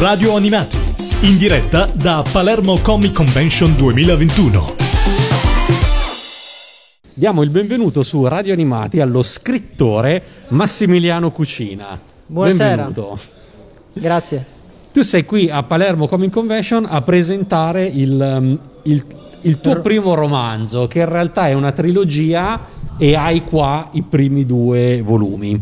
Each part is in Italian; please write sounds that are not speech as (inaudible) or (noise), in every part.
Radio Animati, in diretta da Palermo Comic Convention 2021. Diamo il benvenuto su Radio Animati allo scrittore Massimiliano Cucina. Buonasera. Benvenuto. Grazie. Tu sei qui a Palermo Comic Convention a presentare il, um, il- il tuo primo romanzo, che in realtà è una trilogia e hai qua i primi due volumi.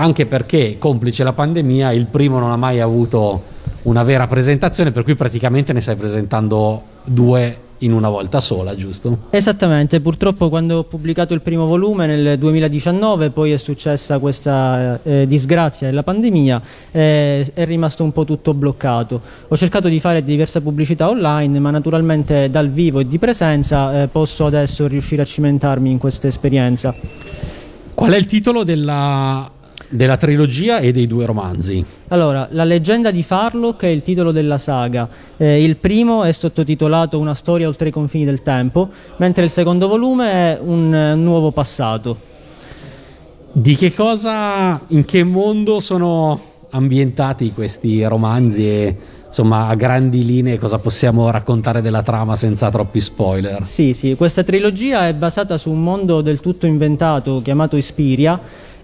Anche perché, complice la pandemia, il primo non ha mai avuto una vera presentazione, per cui praticamente ne stai presentando due in una volta sola, giusto? Esattamente, purtroppo quando ho pubblicato il primo volume nel 2019 poi è successa questa eh, disgrazia della pandemia e è rimasto un po' tutto bloccato. Ho cercato di fare diversa pubblicità online ma naturalmente dal vivo e di presenza eh, posso adesso riuscire a cimentarmi in questa esperienza. Qual è il titolo della, della trilogia e dei due romanzi? Allora, La leggenda di Farlock è il titolo della saga. Eh, il primo è sottotitolato Una storia oltre i confini del tempo, mentre il secondo volume è Un eh, nuovo passato. Di che cosa, in che mondo sono ambientati questi romanzi e insomma a grandi linee cosa possiamo raccontare della trama senza troppi spoiler? Sì, sì, questa trilogia è basata su un mondo del tutto inventato chiamato Ispiria,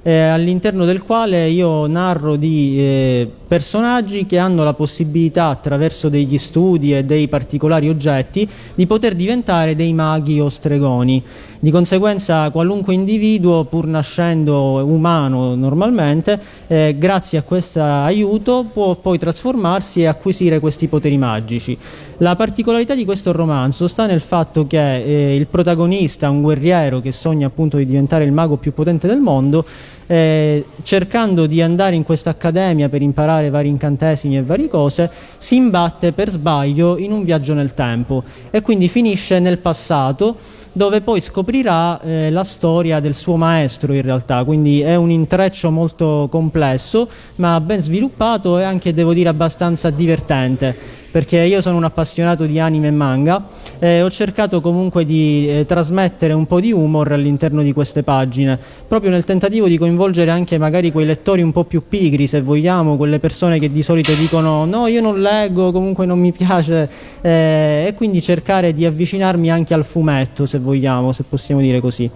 eh, all'interno del quale io narro di eh, personaggi che hanno la possibilità, attraverso degli studi e dei particolari oggetti, di poter diventare dei maghi o stregoni. Di conseguenza, qualunque individuo, pur nascendo umano normalmente, eh, grazie a questo aiuto può poi trasformarsi e acquisire questi poteri magici. La particolarità di questo romanzo sta nel fatto che eh, il protagonista, un guerriero che sogna appunto di diventare il mago più potente del mondo, eh, cercando di andare in questa accademia per imparare vari incantesimi e varie cose, si imbatte per sbaglio in un viaggio nel tempo. E quindi finisce nel passato dove poi scoprirà eh, la storia del suo maestro in realtà, quindi è un intreccio molto complesso ma ben sviluppato e anche devo dire abbastanza divertente perché io sono un appassionato di anime e manga e ho cercato comunque di eh, trasmettere un po' di humor all'interno di queste pagine, proprio nel tentativo di coinvolgere anche magari quei lettori un po' più pigri, se vogliamo, quelle persone che di solito dicono no, io non leggo, comunque non mi piace, eh, e quindi cercare di avvicinarmi anche al fumetto, se vogliamo, se possiamo dire così.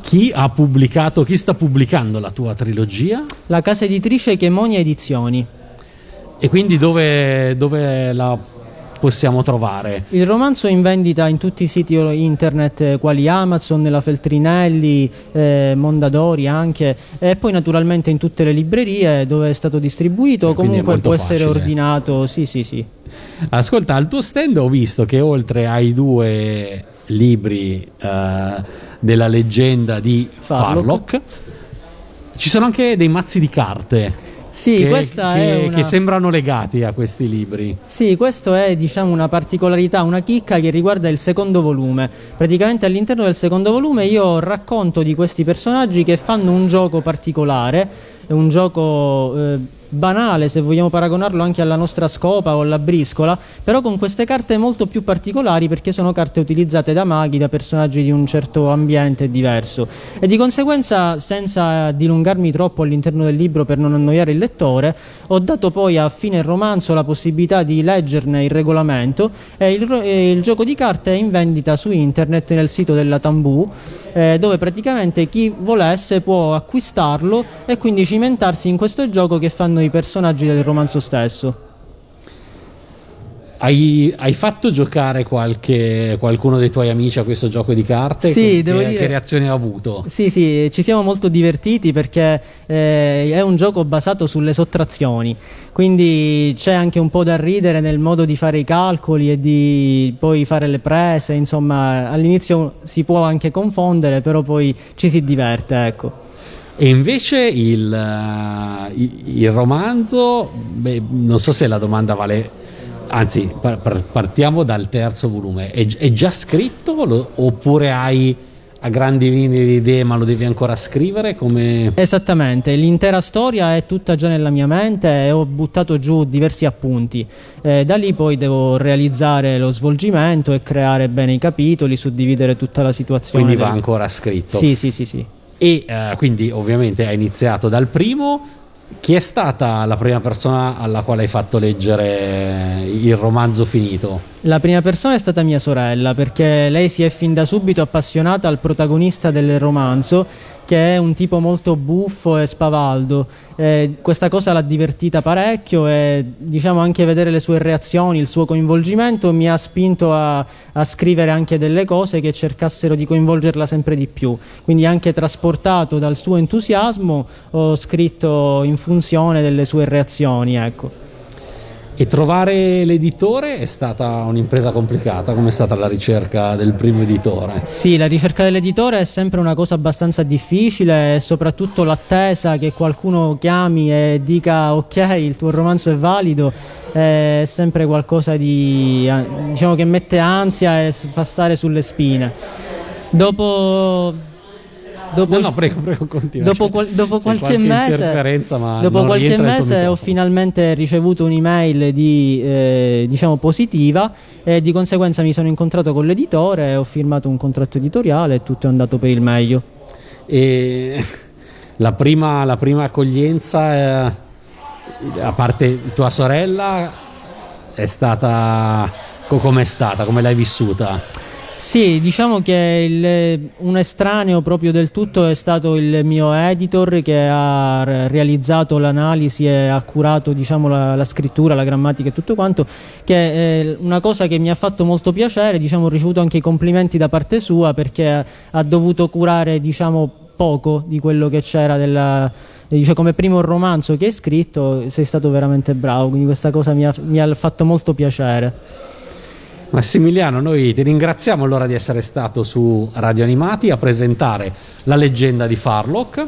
Chi ha pubblicato, chi sta pubblicando la tua trilogia? La casa editrice Chemonia Edizioni. E quindi dove, dove la possiamo trovare? Il romanzo è in vendita in tutti i siti internet eh, quali Amazon, la Feltrinelli, eh, Mondadori anche e poi naturalmente in tutte le librerie dove è stato distribuito, Eh, comunque può essere facile. ordinato, sì sì sì. Ascolta, al tuo stand ho visto che oltre ai due libri eh, della leggenda di Farlock. Farlock, ci sono anche dei mazzi di carte. Sì, che, questa che- è una... che sembrano legati a questi libri. Sì, questo è diciamo una particolarità, una chicca che riguarda il secondo volume. Praticamente all'interno del secondo volume io racconto di questi personaggi che fanno un gioco particolare, è un gioco eh, banale se vogliamo paragonarlo anche alla nostra scopa o alla briscola, però con queste carte molto più particolari perché sono carte utilizzate da maghi, da personaggi di un certo ambiente diverso. E di conseguenza, senza dilungarmi troppo all'interno del libro per non annoiare il lettore, ho dato poi a fine romanzo la possibilità di leggerne il regolamento e il, e il gioco di carte è in vendita su internet nel sito della Tambù eh, dove praticamente chi volesse può acquistarlo e quindi cimentarsi in questo gioco che fanno i personaggi del romanzo stesso. Hai, hai fatto giocare qualche, qualcuno dei tuoi amici a questo gioco di carte? Sì, che, devo che- dire- che reazione ha avuto? Sì, sì, ci siamo molto divertiti perché eh, è un gioco basato sulle sottrazioni, quindi c'è anche un po' da ridere nel modo di fare i calcoli e di poi fare le prese, insomma all'inizio si può anche confondere, però poi ci si diverte, ecco. E invece il, eh, il- il romanzo, beh, non so se la domanda vale, anzi par- par- partiamo dal terzo volume, è, è già scritto lo- oppure hai a grandi linee le idee ma lo devi ancora scrivere? Come... Esattamente, l'intera storia è tutta già nella mia mente e ho buttato giù diversi appunti. Eh, da lì poi devo realizzare lo svolgimento e creare bene i capitoli, suddividere tutta la situazione. Quindi va del- ancora scritto. Sì, sì, sì, sì. E eh, quindi ovviamente hai iniziato dal primo Chi è stata la prima persona alla quale hai fatto leggere il romanzo finito? La prima persona è stata mia sorella perché lei si è fin da subito appassionata al protagonista del romanzo che è un tipo molto buffo e spavaldo. Eh, questa cosa l'ha divertita parecchio e diciamo anche vedere le sue reazioni, il suo coinvolgimento mi ha spinto a, a scrivere anche delle cose che cercassero di coinvolgerla sempre di più. Quindi anche trasportato dal suo entusiasmo ho scritto in funzione delle sue reazioni. Ecco. E trovare l'editore è stata un'impresa complicata, come è stata la ricerca del primo editore? Sì, la ricerca dell'editore è sempre una cosa abbastanza difficile e soprattutto l'attesa che qualcuno chiami e dica ok, il tuo romanzo è valido è sempre qualcosa di, diciamo, che mette ansia e fa stare sulle spine. Dopo Dopo, no, no, prego, prego, continua. Dopo, qual- dopo qualche mese, dopo qualche mese ho finalmente ricevuto un'email di, eh, diciamo positiva e di conseguenza mi sono incontrato con l'editore, ho firmato un contratto editoriale e tutto è andato per il meglio. E (laughs) la prima, la prima accoglienza, eh, a parte tua sorella, è stata... Come è stata? Come l'hai vissuta? Sì, diciamo che il, un estraneo proprio del tutto è stato il mio editor che ha realizzato l'analisi e ha curato diciamo, la, la, scrittura, la grammatica e tutto quanto, che è una cosa che mi ha fatto molto piacere, diciamo, ho ricevuto anche i complimenti da parte sua perché ha dovuto curare diciamo, poco di quello che c'era della, dice come primo romanzo che hai scritto sei stato veramente bravo, quindi questa cosa mi ha, mi ha fatto molto piacere. Massimiliano, noi ti ringraziamo allora di essere stato su Radio Animati a presentare la leggenda di Farlock.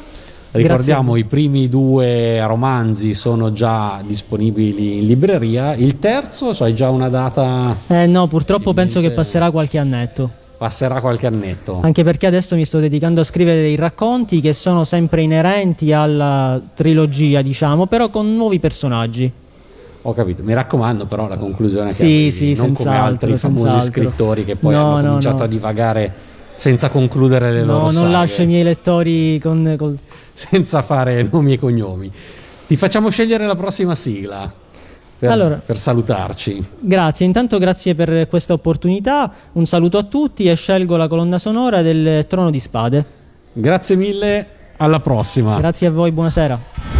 Ricordiamo i primi due romanzi sono già disponibili in libreria. Il terzo, so, hai già una data? Eh no, purtroppo penso che passerà qualche annetto. Passerà qualche annetto. Anche perché adesso mi sto dedicando a scrivere dei racconti che sono sempre inerenti alla trilogia, diciamo, però con nuovi personaggi. Ho capito, mi raccomando però la conclusione sì, che sì, non come altri famosi senz'altro. scrittori che poi no, hanno cominciato no. a divagare senza concludere le no, loro non saghe. lascio i miei lettori con, col... (laughs) senza fare nomi e cognomi. Ti facciamo scegliere la prossima sigla. Per, allora, per salutarci. Grazie, intanto grazie per questa opportunità, un saluto a tutti e scelgo la colonna sonora del Trono di Spade. Grazie mille, alla prossima. Grazie a voi, buonasera.